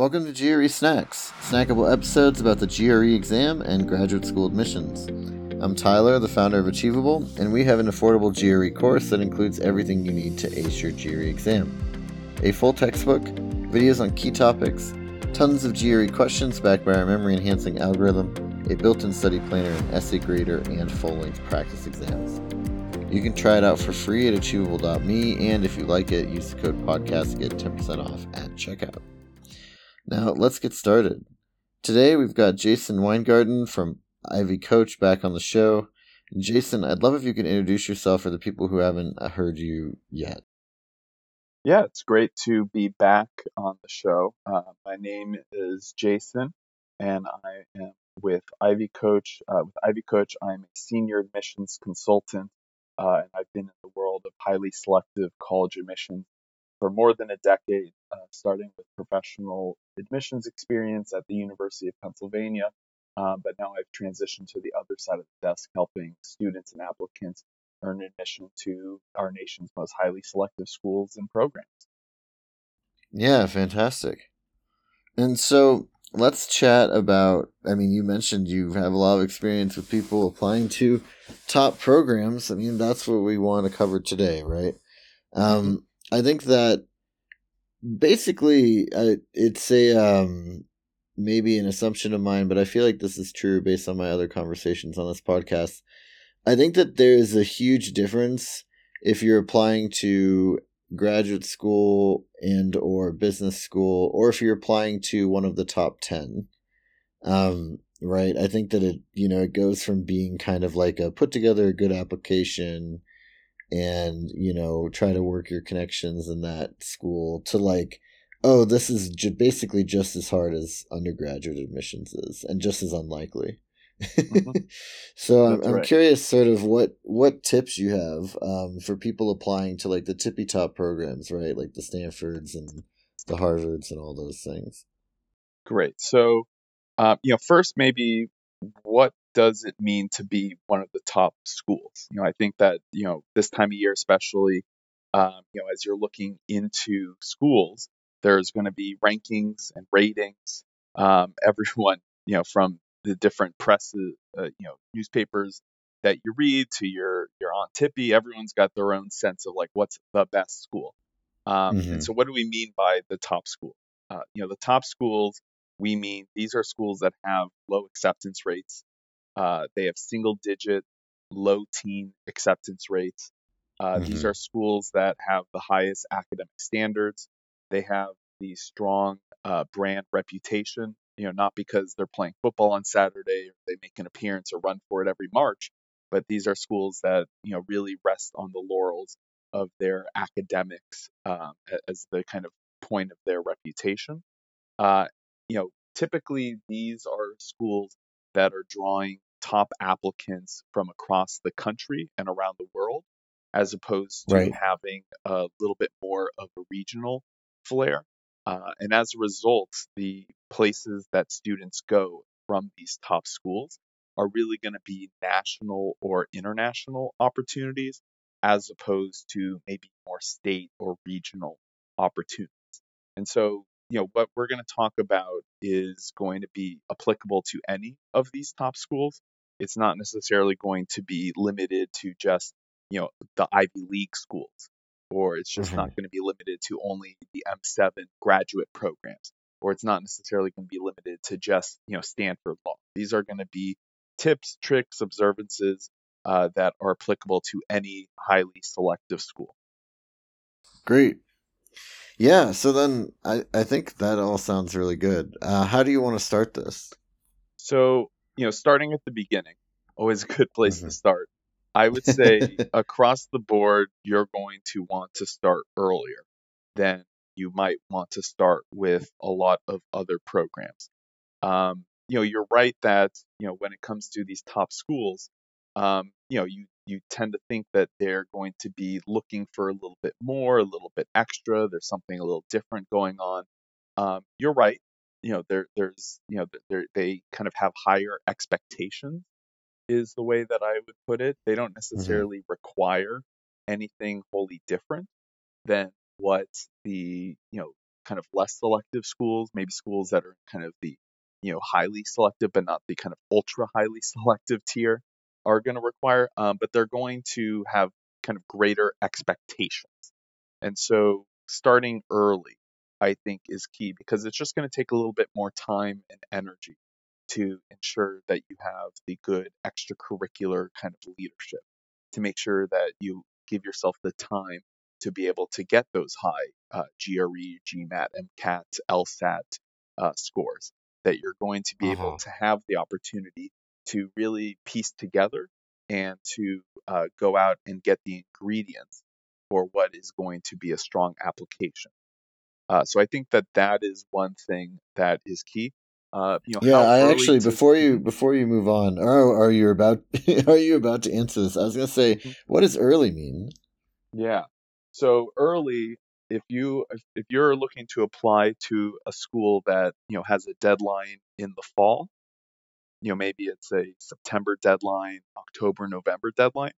Welcome to GRE Snacks, snackable episodes about the GRE exam and graduate school admissions. I'm Tyler, the founder of Achievable, and we have an affordable GRE course that includes everything you need to ace your GRE exam. A full textbook, videos on key topics, tons of GRE questions backed by our memory enhancing algorithm, a built in study planner, an essay grader, and full length practice exams. You can try it out for free at achievable.me, and if you like it, use the code podcast to get 10% off at checkout. Now, let's get started. Today, we've got Jayson Weingarten from Ivy Coach back on the show. Jayson, I'd love if you could introduce yourself for the people who haven't heard you yet. Yeah, it's great to be back on the show. Uh, my name is Jayson, and I am with Ivy Coach. Uh, with Ivy Coach, I'm a senior admissions consultant uh, and I've been in the world of highly selective college admissions for more than a decade, uh, starting with professional admissions experience at the University of Pennsylvania. Uh, but now I've transitioned to the other side of the desk, helping students and applicants earn admission to our nation's most highly selective schools and programs. Yeah, fantastic. And so let's chat about i mean you mentioned you have a lot of experience with people applying to top programs i mean that's what we want to cover today right um mm-hmm. I think that basically it's a um maybe an assumption of mine but i feel like this is true based on my other conversations on this podcast. I think that there is a huge difference if you're applying to graduate school and or business school or if you're applying to one of the top 10 um, right? I think that it you know it goes from being kind of like a put together a good application and you know try to work your connections in that school to like oh this is j- basically just as hard as undergraduate admissions is and just as unlikely Mm-hmm. so I'm, I'm right. curious, sort of what what tips you have um, for people applying to like the tippy top programs, right? Like the Stanfords and the Harvards and all those things. Great. So, uh, you know, first maybe what does it mean to be one of the top schools? You know, I think that you know this time of year, especially, um, you know, as you're looking into schools, there's going to be rankings and ratings. Um, everyone, you know, from the different presses, uh, you know, newspapers that you read to your your Aunt Tippy. Everyone's got their own sense of like what's the best school. Um, mm-hmm. And so, what do we mean by the top school? Uh, you know, the top schools. We mean these are schools that have low acceptance rates. Uh, they have single digit, low teen acceptance rates. Uh, mm-hmm. These are schools that have the highest academic standards. They have the strong uh, brand reputation you know, not because they're playing football on Saturday or they make an appearance or run for it every March, but these are schools that, you know, really rest on the laurels of their academics um, as the kind of point of their reputation. Uh, you know, typically these are schools that are drawing top applicants from across the country and around the world, as opposed to right. having a little bit more of a regional flair. Uh, and as a result, the places that students go from these top schools are really going to be national or international opportunities as opposed to maybe more state or regional opportunities. And so, you know, what we're going to talk about is going to be applicable to any of these top schools. It's not necessarily going to be limited to just, you know, the Ivy League schools or it's just mm-hmm. not going to be limited to only the M7 graduate programs, or it's not necessarily going to be limited to just you know Stanford Law. These are going to be tips, tricks, observances uh, that are applicable to any highly selective school. Great. Yeah, so then I, I think that all sounds really good. Uh, how do you want to start this? So, you know, starting at the beginning, always a good place mm-hmm. to start. I would say across the board, you're going to want to start earlier than you might want to start with a lot of other programs. Um, you know, you're right that you know when it comes to these top schools, um, you know, you you tend to think that they're going to be looking for a little bit more, a little bit extra. There's something a little different going on. Um, you're right. You know, there there's you know they kind of have higher expectations is the way that I would put it. They don't mm-hmm. necessarily mm-hmm. require anything wholly different than what the you know kind of less selective schools, maybe schools that are kind of the you know highly selective but not the kind of ultra highly selective tier are going to require, um, but they're going to have kind of greater expectations. And so starting early, I think, is key because it's just going to take a little bit more time and energy to ensure that you have the good extracurricular kind of leadership to make sure that you give yourself the time to be able to get those high uh, GRE, GMAT, MCAT, LSAT uh, scores, that you're going to be able Uh-huh. to have the opportunity to really piece together and to uh, go out and get the ingredients for what is going to be a strong application. Uh, so I think that that is one thing that is key. Uh, you know, Yeah, I actually to- before you Mhm. before you move on, or are you about are you about to answer this? I was gonna say, Mhm. what does early mean? Yeah. So early, if you if you're looking to apply to a school that you know has a deadline in the fall, you know maybe it's a September deadline, October, November deadline.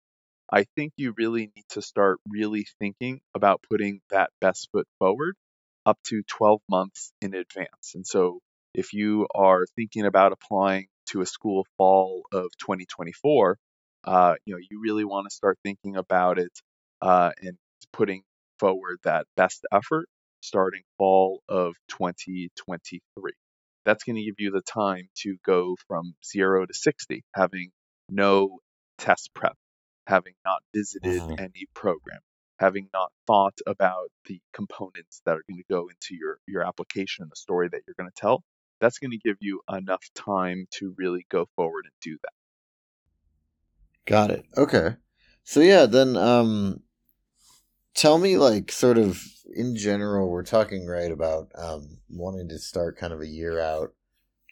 I think you really need to start really thinking about putting that best foot forward up to 12 months in advance. And so if you are thinking about applying to a school fall of 2024, uh, you know, you really want to start thinking about it uh, and putting forward that best effort starting fall of 2023. That's going to give you the time to go from zero to 60, having no test prep, having not visited Mhm. any program, having not thought about the components that are going to go into your, your application, the story that you're going to tell. That's going to give you enough time to really go forward and do that. Got it. Okay. So yeah, then um tell me like sort of in general we're talking right about um wanting to start kind of a year out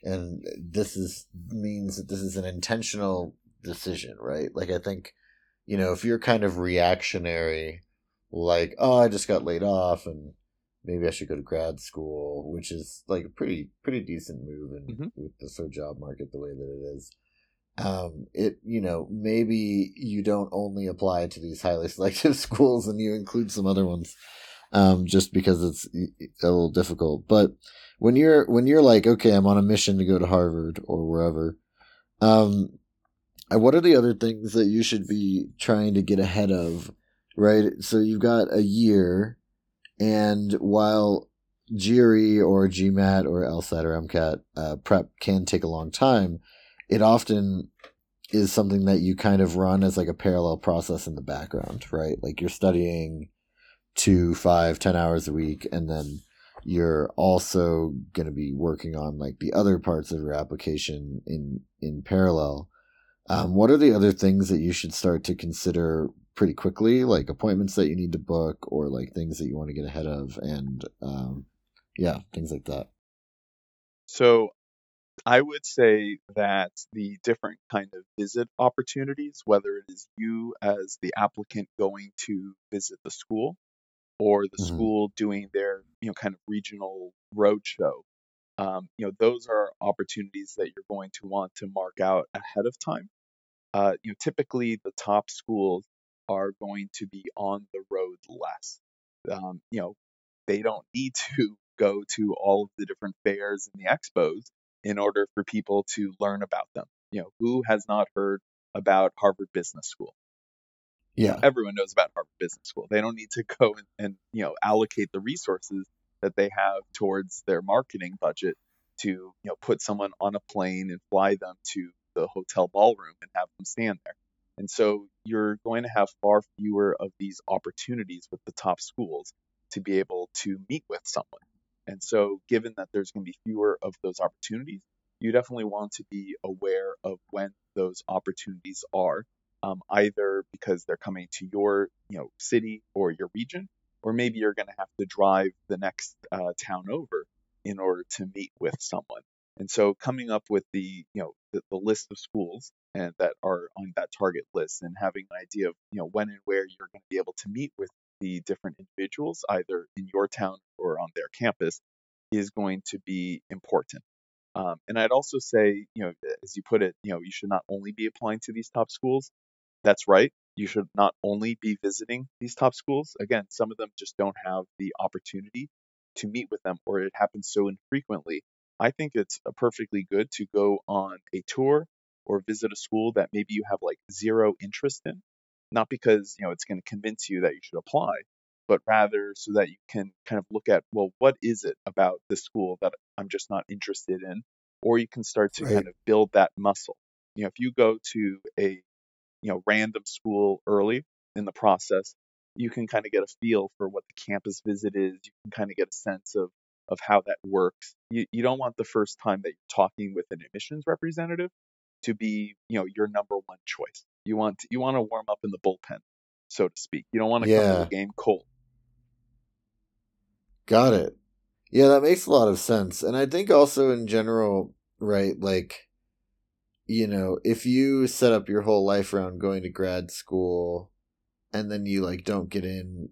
and this is means that this is an intentional decision, right? Like I think you know, if you're kind of reactionary like, oh, I just got laid off and maybe I should go to grad school, which is like a pretty pretty decent move in Mhm. with the sort of job market the way that it is um, it you know maybe you don't only apply to these highly selective schools and you include some other ones um, just because it's a little difficult. But when you're when you're like okay i'm on a mission to go to harvard or wherever um, uh, what are the other things that you should be trying to get ahead of right? So you've got a year and while GRE or GMAT or LSAT or MCAT uh, prep can take a long time, it often is something that you kind of run as like a parallel process in the background, right? Like you're studying two, five, ten hours a week, and then you're also going to be working on like the other parts of your application in in parallel. Um, what are the other things that you should start to consider pretty quickly, like appointments that you need to book, or like things that you want to get ahead of, and um, yeah, things like that. So I would say that the different kind of visit opportunities, whether it is you as the applicant going to visit the school or the Mhm. school doing their, you know, kind of regional roadshow, um, you know, those are opportunities that you're going to want to mark out ahead of time. Uh, you know, typically the top schools are going to be on the road less. Um, you know, they don't need to go to all of the different fairs and the expos in order for people to learn about them. You know, who has not heard about Harvard Business School? Yeah, Everyone knows about Harvard Business School. They don't need to go and, and you know allocate the resources that they have towards their marketing budget to you know put someone on a plane and fly them to the hotel ballroom and have them stand there. And so you're going to have far fewer of these opportunities with the top schools to be able to meet with someone. And so, given that there's going to be fewer of those opportunities, you definitely want to be aware of when those opportunities are, um, either because they're coming to your, you know, city or your region, or maybe you're going to have to drive the next uh, town over in order to meet with someone. And so, coming up with the, you know, the, the list of schools and that are on that target list, and having an idea of, you know, when and where you're going to be able to meet with the different individuals, either in your town or on their campus, is going to be important. Um, and I'd also say, you know, as you put it, you know, you should not only be applying to these top schools. That's right. You should not only be visiting these top schools. Again, some of them just don't have the opportunity to meet with them or it happens so infrequently, I think it's perfectly good to go on a tour or visit a school that maybe you have like zero interest in, not because, you know, it's going to convince you that you should apply, but rather so that you can kind of look at, well, what is it about the school that I'm just not interested in? Or you can start to Right. kind of build that muscle. You know, if you go to a, you know, random school early in the process, you can kind of get a feel for what the campus visit is. You can kind of get a sense of of how that works. You you don't want the first time that you're talking with an admissions representative to be, you know, your number one choice. You want to, you want to warm up in the bullpen, so to speak. You don't want to come to the game cold. Got it. Yeah, that makes a lot of sense. And I think also in general, right, like you know, if you set up your whole life around going to grad school and then you like don't get in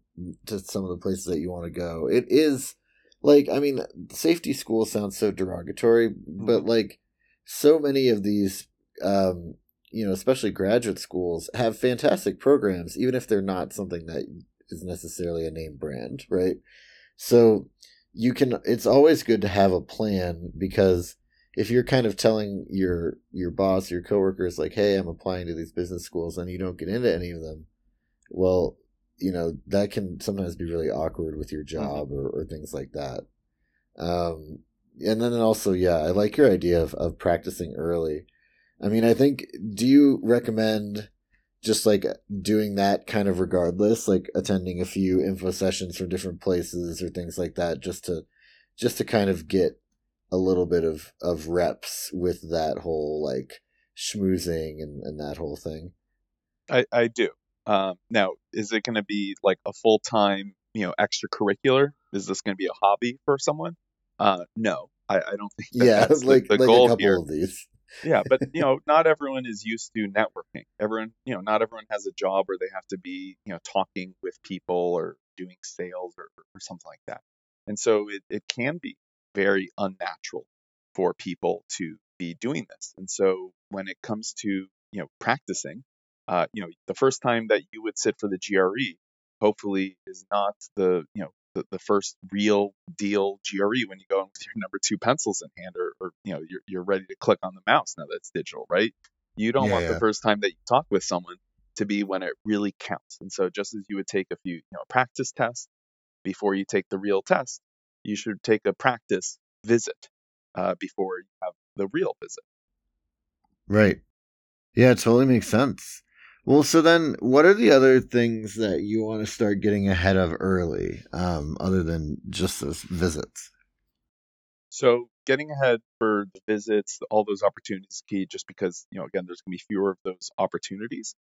to some of the places that you want to go, it is like I mean, safety school sounds so derogatory, but like so many of these um you know, especially graduate schools have fantastic programs even if they're not something that is necessarily a name brand, right? So you can it's always good to have a plan because if you're kind of telling your your boss, your coworkers like, "Hey, I'm applying to these business schools," and you don't get into any of them, well, you know that can sometimes be really awkward with your job or, or things like that. Um, and then also, yeah, I like your idea of of practicing early. I mean, I think. Do you recommend just like doing that kind of regardless, like attending a few info sessions from different places or things like that, just to just to kind of get a little bit of of reps with that whole like schmoozing and, and that whole thing. I, I do. Um, now, is it going to be like a full time, you know, extracurricular? Is this going to be a hobby for someone? Uh, no, I, I don't think that yeah, that's like the like a goal couple here. of these. Yeah, but you know, not everyone is used to networking. Everyone, you know, not everyone has a job where they have to be, you know, talking with people or doing sales or, or something like that. And so it, it can be very unnatural for people to be doing this. And so when it comes to, you know, practicing, uh, you know, the first time that you would sit for the GRE, hopefully is not the, you know, the, the first real deal GRE when you go in with your number two pencils in hand or, or you know, you're, you're ready to click on the mouse now that's digital, right? You don't Yeah, want yeah. the first time that you talk with someone to be when it really counts. And so just as you would take a few, you know, practice tests before you take the real test, you should take a practice visit uh, before you have the real visit. Right. Yeah, it totally makes sense. Well, so then what are the other things that you want to start getting ahead of early, um, other than just those visits? So getting ahead for the visits, all those opportunities key just because, you know, again, there's going to be fewer of those opportunities.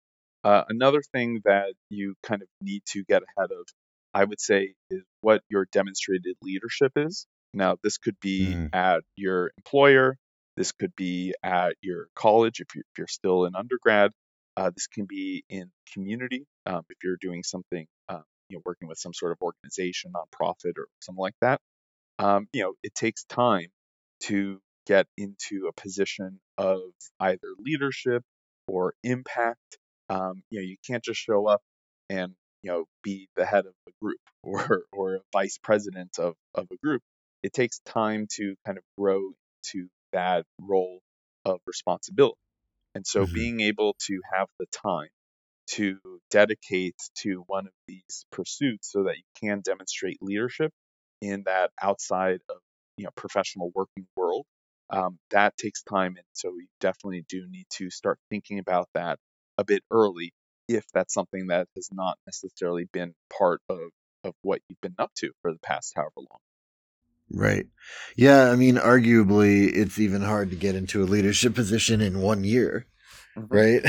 Uh, another thing that you kind of need to get ahead of, I would say, is what your demonstrated leadership is. Now, this could be Mhm. at your employer, this could be at your college if you're, if you're still in undergrad, uh, this can be in community um, if you're doing something, uh, you know, working with some sort of organization, nonprofit, or something like that um, you know, it takes time to get into a position of either leadership or impact. Um, you know, you can't just show up and you know be the head of a group or or a vice president of of a group. It takes time to kind of grow to that role of responsibility. And so Mhm. being able to have the time to dedicate to one of these pursuits so that you can demonstrate leadership in that outside of you know professional working world um, that takes time and so you definitely do need to start thinking about that a bit early if that's something that has not necessarily been part of of what you've been up to for the past however long Right. Yeah, I mean, arguably, it's even hard to get into a leadership position in one year, right?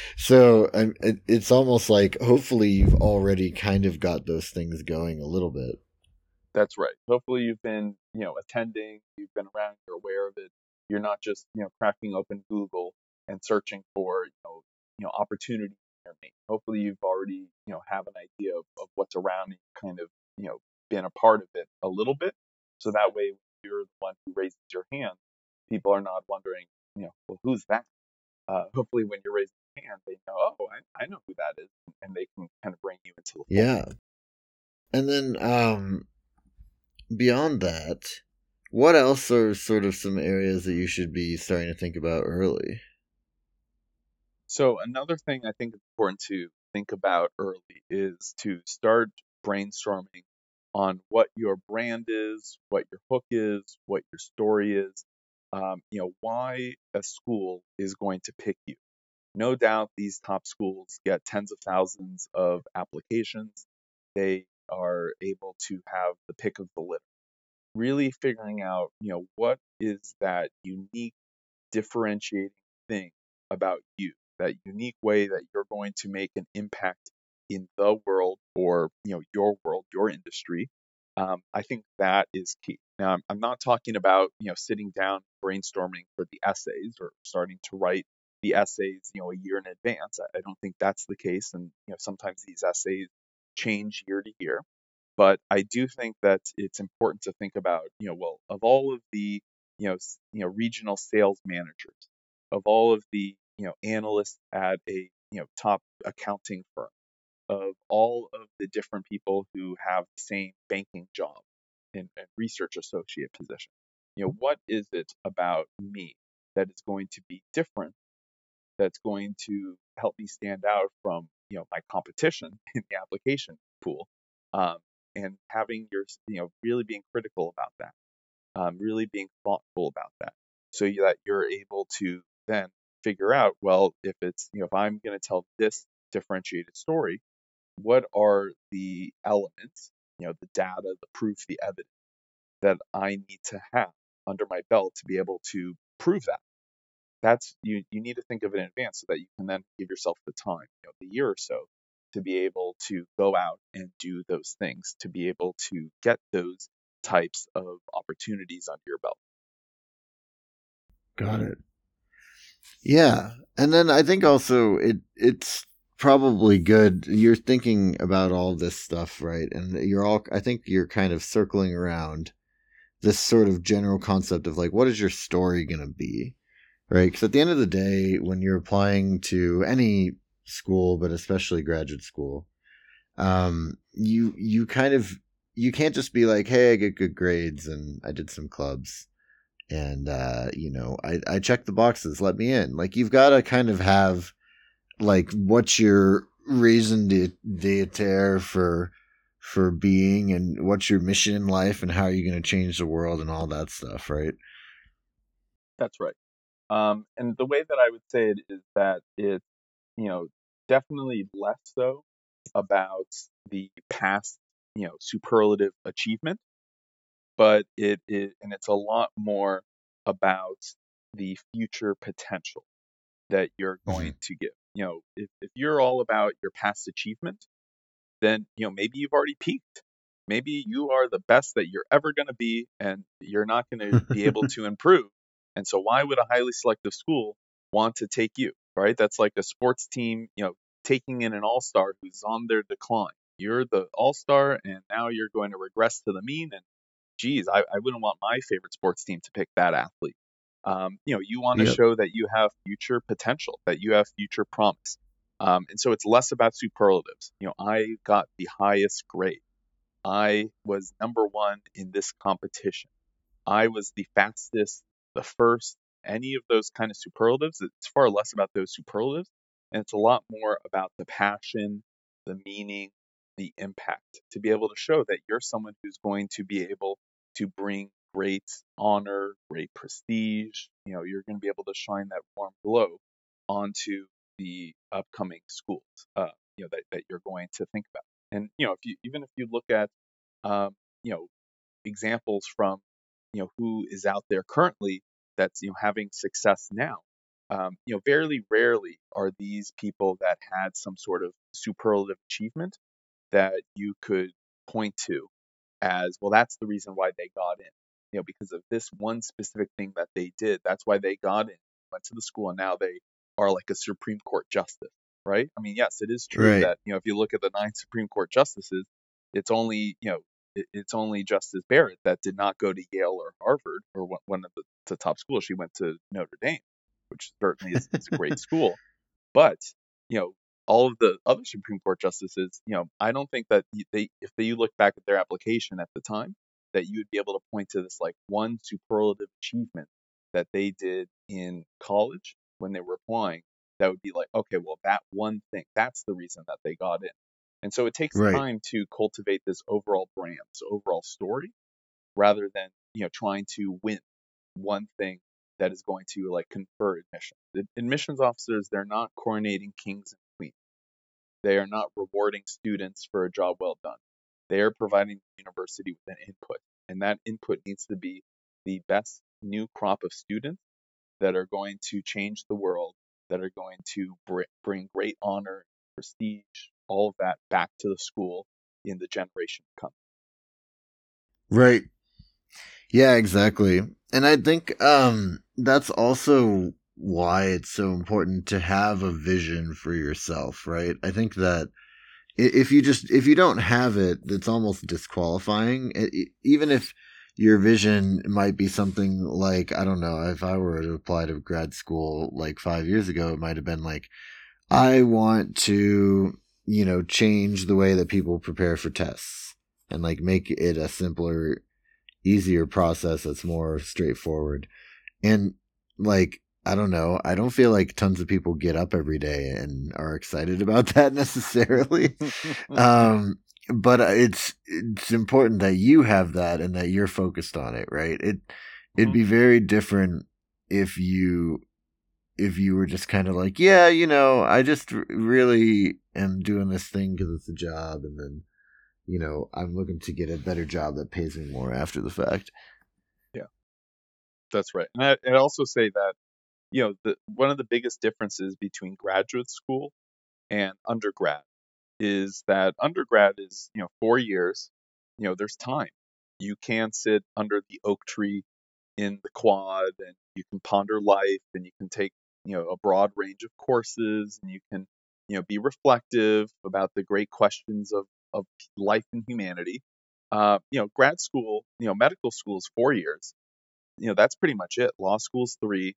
so um, it, it's almost like hopefully you've already kind of got those things going a little bit. That's right. Hopefully you've been, you know, attending, you've been around, you're aware of it. You're not just, you know, cracking open Google and searching for, you know, you know, opportunity near me. Hopefully you've already, you know, have an idea of, of what's around and kind of, you know, been a part of it a little bit. So that way you're the one who raises your hand, people are not wondering, you know, well, who's that? Uh, hopefully when you're raising your hand, they know, oh, I, I know who that is, and they can kind of bring you into the. Yeah. And then, um, beyond that, what else are sort of some areas that you should be starting to think about early? So another thing I think is important to think about early is to start brainstorming on what your brand is, what your hook is, what your story is, um, you know, why a school is going to pick you. No doubt these top schools get tens of thousands of applications. They are able to have the pick of the litter. Really figuring out, you know, what is that unique differentiating thing about you, that unique way that you're going to make an impact in the world or, you know, your world, your industry. Um, I think that is key. Now, I'm, not talking about, you know, sitting down brainstorming for the essays or starting to write the essays, you know, a year in advance. I, I don't think that's the case. And, you know, sometimes these essays change year to year. But I do think that it's important to think about, you know, well, of all of the, you know, you know, regional sales managers, of all of the, you know, analysts at a, you know, top accounting firm, of all of the different people who have the same banking job and, and research associate position. You know, what is it about me that is going to be different that's going to help me stand out from you know my competition in the application pool um, and having your you know really being critical about that um, really being thoughtful about that so that you're able to then figure out well if it's you know if i'm going to tell this differentiated story what are the elements you know the data the proof the evidence that i need to have under my belt to be able to prove that that's you you need to think of it in advance so that you can then give yourself the time, you know, the year or so to be able to go out and do those things, to be able to get those types of opportunities under your belt. Got it. Yeah. And then I think also it it's probably good you're thinking about all this stuff, right? And you're all I think you're kind of circling around this sort of general concept of like what is your story going to be? right? Because at the end of the day, when you're applying to any school, but especially graduate school, um, you you kind of you can't just be like, hey, I get good grades and I did some clubs, and uh, you know, I I checked the boxes, let me in. Like you've got to kind of have like what's your raison d'etre for for being and what's your mission in life and how are you going to change the world and all that stuff right that's right um, and the way that I would say it is that it's, you know, definitely less so about the past, you know, superlative achievement, but it is, and it's a lot more about the future potential that you're going mm-hmm. to give. You know, if, if you're all about your past achievement, then, you know, maybe you've already peaked. Maybe you are the best that you're ever going to be, and you're not going to be able to improve and so why would a highly selective school want to take you, right? That's like a sports team, you know, taking in an all-star who's on their decline. You're the all-star and now you're going to regress to the mean and geez, I, I wouldn't want my favorite sports team to pick that athlete. Um, you know, you want to yep. show that you have future potential, that you have future promise. Um, and so it's less about superlatives. You know, I got the highest grade. I was number one in this competition. I was the fastest the first, any of those kind of superlatives. It's far less about those superlatives, and it's a lot more about the passion, the meaning, the impact to be able to show that you're someone who's going to be able to bring great honor, great prestige. You know, you're going to be able to shine that warm glow onto the upcoming schools. Uh, you know that, that you're going to think about. And you know, if you even if you look at um, you know examples from you know who is out there currently that's you know having success now. Um, you know, very rarely are these people that had some sort of superlative achievement that you could point to as well. That's the reason why they got in. You know, because of this one specific thing that they did. That's why they got in, went to the school, and now they are like a Supreme Court justice, right? I mean, yes, it is true right. that you know if you look at the nine Supreme Court justices, it's only you know it's only Justice Barrett that did not go to Yale or Harvard or one of the, the top schools. She went to Notre Dame, which certainly is, is a great school. But you know, all of the other Supreme Court justices, you know, I don't think that they, if they, you look back at their application at the time, that you would be able to point to this like one superlative achievement that they did in college when they were applying that would be like, okay, well, that one thing, that's the reason that they got in. And so it takes Right. time to cultivate this overall brand, this overall story, rather than, you know, trying to win one thing that is going to like confer admission. The admissions officers, they're not coronating kings and queens. They are not rewarding students for a job well done. They are providing the university with an input, and that input needs to be the best new crop of students that are going to change the world, that are going to br- bring great honor, prestige, all of that back to the school in the generation to come. Right. Yeah, exactly. And I think um that's also why it's so important to have a vision for yourself, right? I think that if you just if you don't have it, it's almost disqualifying. E- Even if your vision might be something like I don't know, if I were to apply to grad school like 5 years ago, it might have been like I want to, you know, change the way that people prepare for tests and like make it a simpler easier process that's more straightforward. And like, I don't know, I don't feel like tons of people get up every day and are excited about that necessarily. um, but it's it's important that you have that and that you're focused on it, right? It it'd be very different if you if you were just kind of like, yeah, you know, I just r- really am doing this thing because it's a job, and then you know, I'm looking to get a better job that pays me more after the fact. Yeah, that's right. And I, I'd also say that, you know, the, one of the biggest differences between graduate school and undergrad is that undergrad is, you know, four years. You know, there's time. You can sit under the oak tree in the quad and you can ponder life and you can take, you know, a broad range of courses and you can, you know, be reflective about the great questions of, of life and humanity. Uh, you know, grad school, you know, medical school is four years you know that's pretty much it. Law school's three,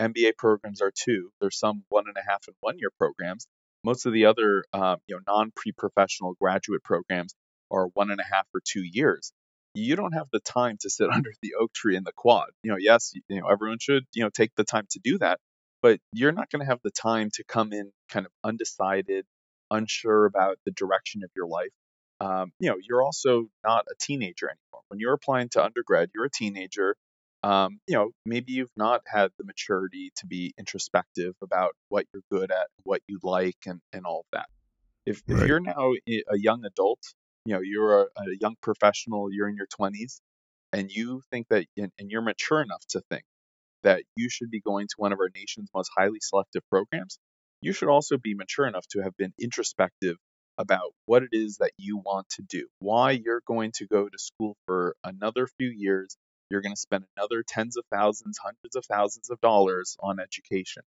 MBA programs are two. There's some one and a half and one year programs. Most of the other um, you know non pre professional graduate programs are one and a half or two years. You don't have the time to sit under the oak tree in the quad. You know, yes, you know everyone should you know take the time to do that, but you're not going to have the time to come in kind of undecided, unsure about the direction of your life. Um, you know, you're also not a teenager anymore. When you're applying to undergrad, you're a teenager um, you know, maybe you've not had the maturity to be introspective about what you're good at, what you like, and, and all of that. If, if you're now a young adult, you know, you're a, a young professional, you're in your 20s, and you think that, and, and you're mature enough to think that you should be going to one of our nation's most highly selective programs, you should also be mature enough to have been introspective about what it is that you want to do, why you're going to go to school for another few years. You're going to spend another tens of thousands, hundreds of thousands of dollars on education.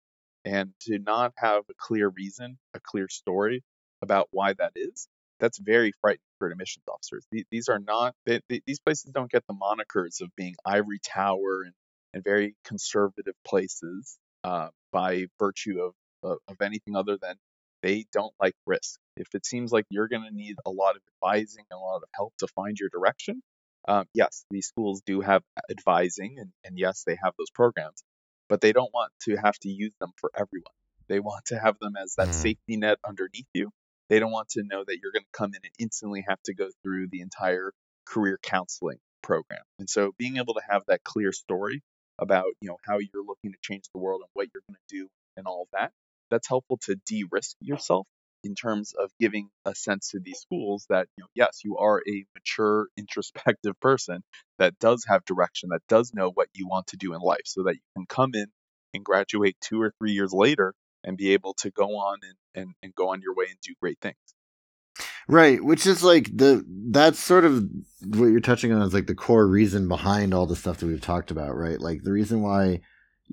And to not have a clear reason, a clear story about why that is, that's very frightening for admissions officers. These are not, they, these places don't get the monikers of being ivory tower and, and very conservative places uh, by virtue of, of, of anything other than they don't like risk. If it seems like you're going to need a lot of advising and a lot of help to find your direction, um, yes, these schools do have advising, and, and yes, they have those programs, but they don't want to have to use them for everyone. They want to have them as that Mhm. safety net underneath you. They don't want to know that you're going to come in and instantly have to go through the entire career counseling program. And so being able to have that clear story about, you know, how you're looking to change the world and what you're going to do and all of that, that's helpful to de-risk yourself in terms of giving a sense to these schools that, you know, yes, you are a mature, introspective person that does have direction, that does know what you want to do in life, so that you can come in and graduate two or three years later and be able to go on and, and, and go on your way and do great things. Right, which is like the that's sort of what you're touching on is like the core reason behind all the stuff that we've talked about, right? Like the reason why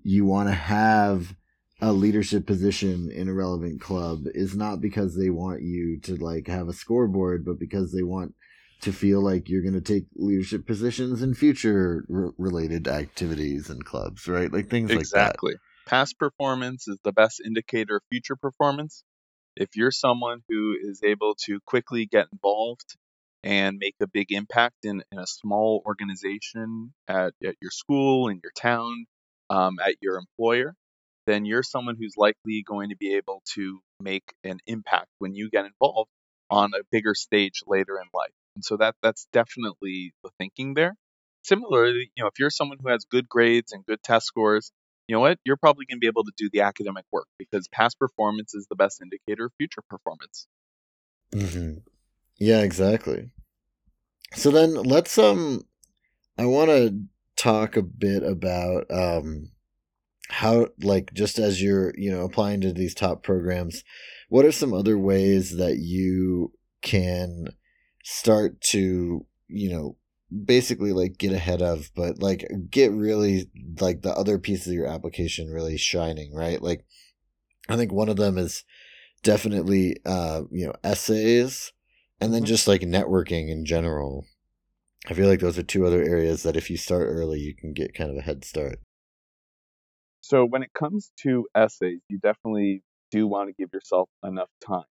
you want to have a leadership position in a relevant club is not because they want you to like have a scoreboard, but because they want to feel like you're going to take leadership positions in future r- related activities and clubs, right? Like things like that. Exactly. Past performance is the best indicator of future performance. If you're someone who is able to quickly get involved and make a big impact in, in a small organization at, at your school, in your town, um, at your employer, then you're someone who's likely going to be able to make an impact when you get involved on a bigger stage later in life. And so that that's definitely the thinking there. Similarly, you know, if you're someone who has good grades and good test scores, you know what? You're probably going to be able to do the academic work because past performance is the best indicator of future performance. Mm-hmm. Yeah, exactly. So then let's um I want to talk a bit about um how like just as you're, you know, applying to these top programs, what are some other ways that you can start to, you know, basically like get ahead of but like get really like the other pieces of your application really shining, right? Like I think one of them is definitely uh, you know, essays and then mm-hmm. just like networking in general. I feel like those are two other areas that if you start early, you can get kind of a head start. So when it comes to essays, you definitely do want to give yourself enough time.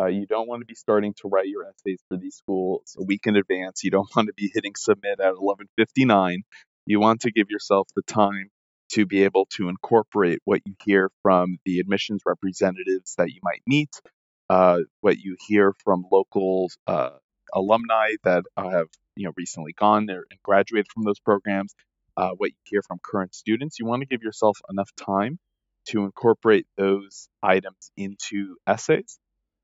Uh, you don't want to be starting to write your essays for these schools a week in advance. You don't want to be hitting submit at 11:59. You want to give yourself the time to be able to incorporate what you hear from the admissions representatives that you might meet, uh, what you hear from local uh, alumni that have you know recently gone there and graduated from those programs, uh, what you hear from current students. You want to give yourself enough time to incorporate those items into essays,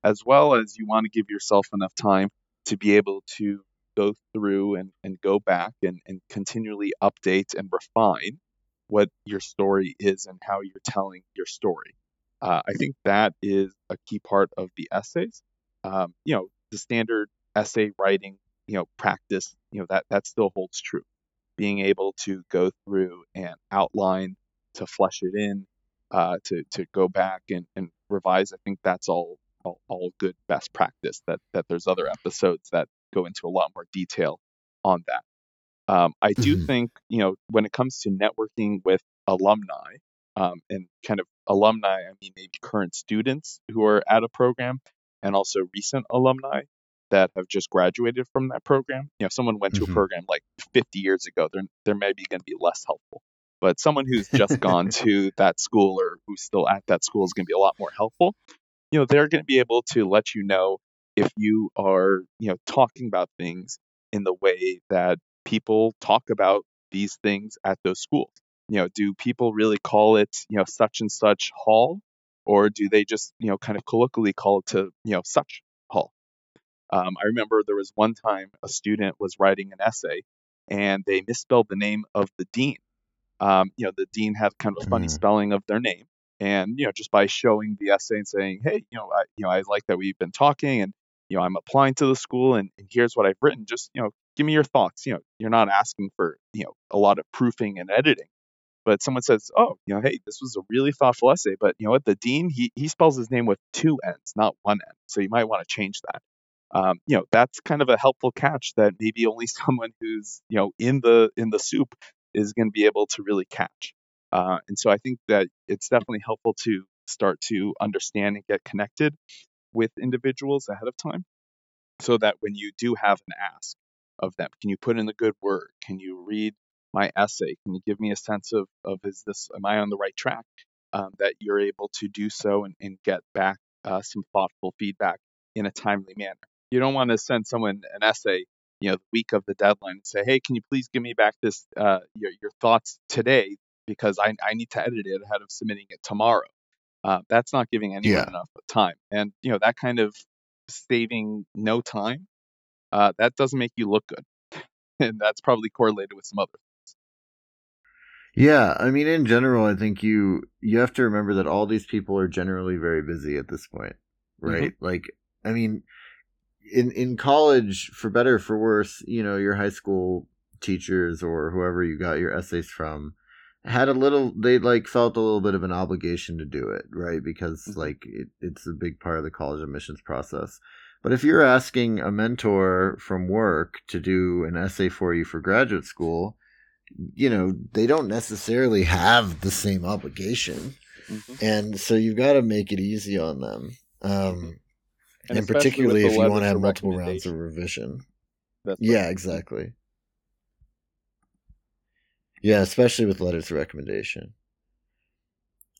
as well as you want to give yourself enough time to be able to go through and, and go back and, and continually update and refine what your story is and how you're telling your story. Uh, I think that is a key part of the essays. Um, you know, the standard essay writing, you know, practice, you know, that that still holds true. Being able to go through and outline, to flesh it in, uh, to to go back and, and revise. I think that's all, all all good best practice. That that there's other episodes that go into a lot more detail on that. Um, I do mm-hmm. think you know when it comes to networking with alumni um, and kind of alumni, I mean maybe current students who are at a program, and also recent alumni that have just graduated from that program. You know, if someone went to mm-hmm. a program like 50 years ago, they're they're maybe going to be less helpful. But someone who's just gone to that school or who's still at that school is going to be a lot more helpful. You know, they're going to be able to let you know if you are, you know, talking about things in the way that people talk about these things at those schools. You know, do people really call it, you know, such and such hall, or do they just, you know, kind of colloquially call it to, you know, such? Um, I remember there was one time a student was writing an essay and they misspelled the name of the dean um, you know, the dean had kind of a funny mm. spelling of their name. And, you know, just by showing the essay and saying, hey, you know, I, you know, I like that we've been talking and, you know, I'm applying to the school and, and here's what I've written. Just, you know, give me your thoughts. You know, you're not asking for, you know, a lot of proofing and editing. But someone says, oh, you know, hey, this was a really thoughtful essay. But you know what? The dean, he, he spells his name with two N's, not one N. So you might want to change that. Um, you know, that's kind of a helpful catch that maybe only someone who's, you know, in the in the soup is going to be able to really catch. Uh, and so I think that it's definitely helpful to start to understand and get connected with individuals ahead of time so that when you do have an ask of them, can you put in the good word? Can you read my essay? Can you give me a sense of, of is this, am I on the right track? Um, that you're able to do so and, and get back uh, some thoughtful feedback in a timely manner. You don't want to send someone an essay you know the week of the deadline and say hey can you please give me back this uh, your, your thoughts today because I, I need to edit it ahead of submitting it tomorrow uh, that's not giving anyone yeah. enough time and you know that kind of saving no time uh, that doesn't make you look good and that's probably correlated with some other things yeah i mean in general i think you you have to remember that all these people are generally very busy at this point mm-hmm. right mm-hmm. like i mean in in college, for better for worse, you know, your high school teachers or whoever you got your essays from had a little they like felt a little bit of an obligation to do it right because mm-hmm. like it, it's a big part of the college admissions process but if you're asking a mentor from work to do an essay for you for graduate school you know they don't necessarily have the same obligation mm-hmm. and so you've got to make it easy on them um, and, and particularly if you want to have multiple rounds of revision. That's yeah, exactly. Yeah, especially with letters of recommendation.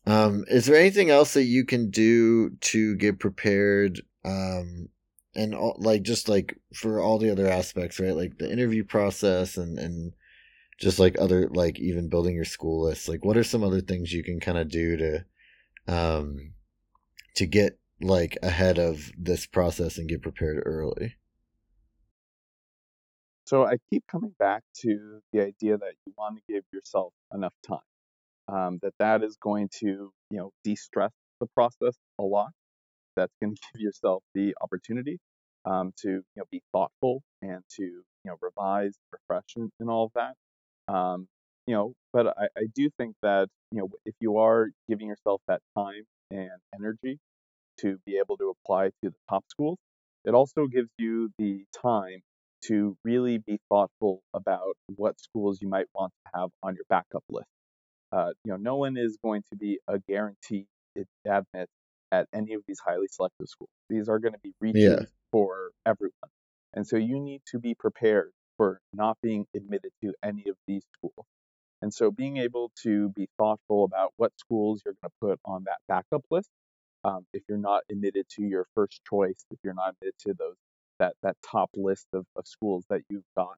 Um, is there anything else that you can do to get prepared? Um, and all, like just like for all the other aspects, right? Like the interview process and and just like other like even building your school list. Like, what are some other things you can kind of do to, um, to get like ahead of this process and get prepared early? So I keep coming back to the idea that you want to give yourself enough time. Um, that that is going to you know de-stress the process a lot. That's going to give yourself the opportunity um, to you know be thoughtful and to you know revise, refresh, and, and all of that. Um, you know, but I, I do think that you know if you are giving yourself that time and energy to be able to apply to the top schools, it also gives you the time to really be thoughtful about what schools you might want to have on your backup list. Uh, you know, no one is going to be a guaranteed admit at any of these highly selective schools. These are going to be reaches yeah. for everyone. And so you need to be prepared for not being admitted to any of these schools. And so being able to be thoughtful about what schools you're going to put on that backup list, um, if you're not admitted to your first choice, if you're not admitted to those that that top list of, of schools that you've got,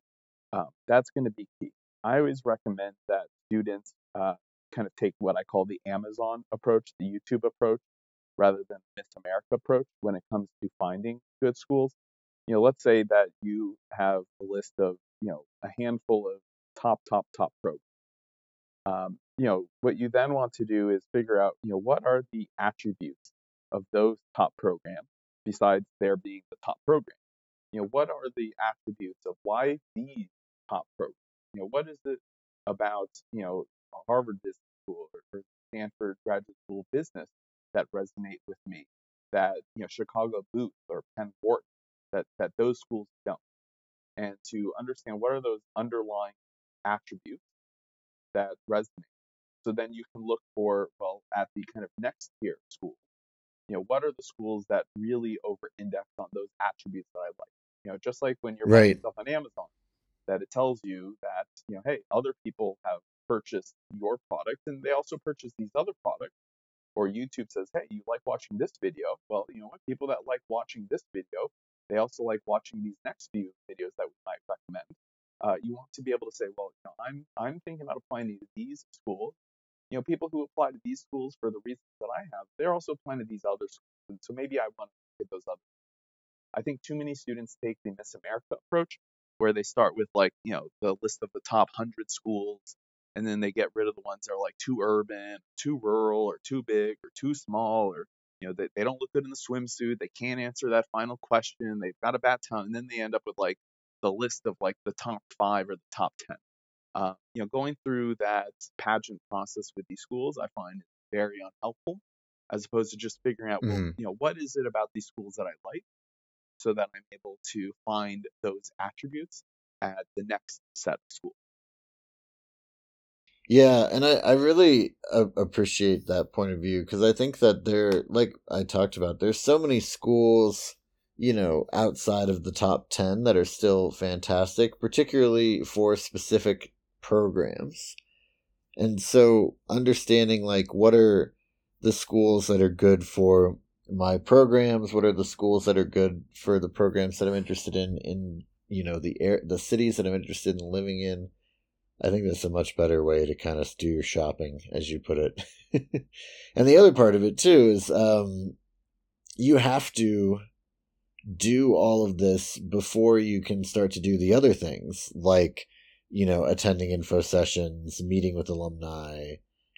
um, that's going to be key. I always recommend that students uh, kind of take what I call the Amazon approach, the YouTube approach, rather than Miss America approach when it comes to finding good schools. You know, let's say that you have a list of, you know, a handful of top, top, top programs. Um, you know, what you then want to do is figure out, you know, what are the attributes of those top programs besides there being the top program? You know, what are the attributes of why these top programs? You know, what is it about, you know, Harvard Business School or Stanford Graduate School of Business that resonate with me that you know Chicago Booth or Penn Wharton that that those schools don't, and to understand what are those underlying attributes that resonate. So then you can look for well at the kind of next tier school. You know, what are the schools that really over-index on those attributes that I like? You know, just like when you're right. buying stuff on Amazon, that it tells you that you know, hey, other people have purchased your product and they also purchase these other products or YouTube says, hey, you like watching this video. Well, you know what? People that like watching this video, they also like watching these next few videos that we might recommend. Uh, you want to be able to say, well, you know, I'm I'm thinking about applying to these schools. You know, people who apply to these schools for the reasons that I have, they're also applying to these other schools, and so maybe I want to get those other. I think too many students take the Miss America approach, where they start with like, you know, the list of the top hundred schools, and then they get rid of the ones that are like too urban, too rural, or too big, or too small, or you know they, they don't look good in the swimsuit, they can't answer that final question, they've got a bad tongue, and then they end up with like the list of like the top five or the top ten. Uh, you know, going through that pageant process with these schools, I find it very unhelpful, as opposed to just figuring out, mm-hmm. well, you know, what is it about these schools that I like, so that I'm able to find those attributes at the next set of schools. Yeah, and I, I really uh, appreciate that point of view because I think that there, like I talked about, there's so many schools, you know, outside of the top 10 that are still fantastic, particularly for specific programs. And so understanding like what are the schools that are good for my programs, what are the schools that are good for the programs that I'm interested in in, you know, the air the cities that I'm interested in living in I think that's a much better way to kind of do your shopping, as you put it. and the other part of it too is um, you have to do all of this before you can start to do the other things, like you know attending info sessions, meeting with alumni,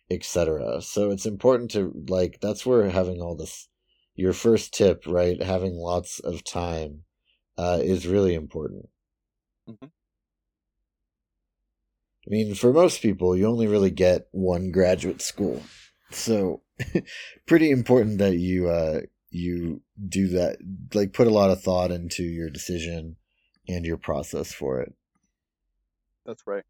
etc. So it's important to like that's where having all this your first tip, right? Having lots of time uh, is really important. Mm-hmm. I mean, for most people, you only really get one graduate school, so pretty important that you uh, you do that. Like, put a lot of thought into your decision and your process for it. That's right.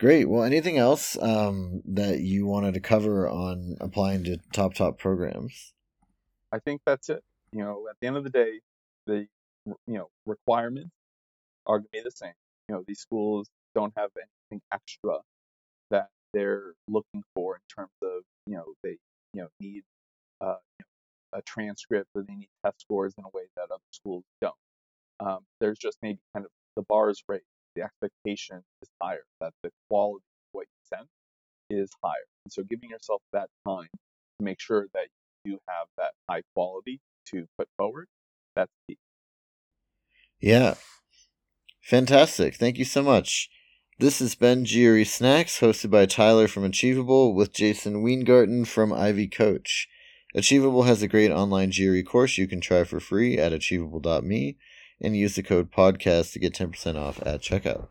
Great. Well, anything else um, that you wanted to cover on applying to top top programs? I think that's it. You know, at the end of the day, the you know requirements are going to be the same. You know, these schools don't have anything extra that they're looking for in terms of you know they you know need uh, you know, a transcript or they need test scores in a way that other schools don't. Um, there's just maybe kind of the bar is raised, the expectation is higher, that the quality of what you send is higher. And so giving yourself that time to make sure that you have that high quality to put forward, that's key. Yeah. Fantastic. Thank you so much. This has been GRE Snacks, hosted by Tyler from Achievable with Jayson Weingarten from Ivy Coach. Achievable has a great online GRE course you can try for free at achievable.me and use the code podcast to get 10% off at checkout.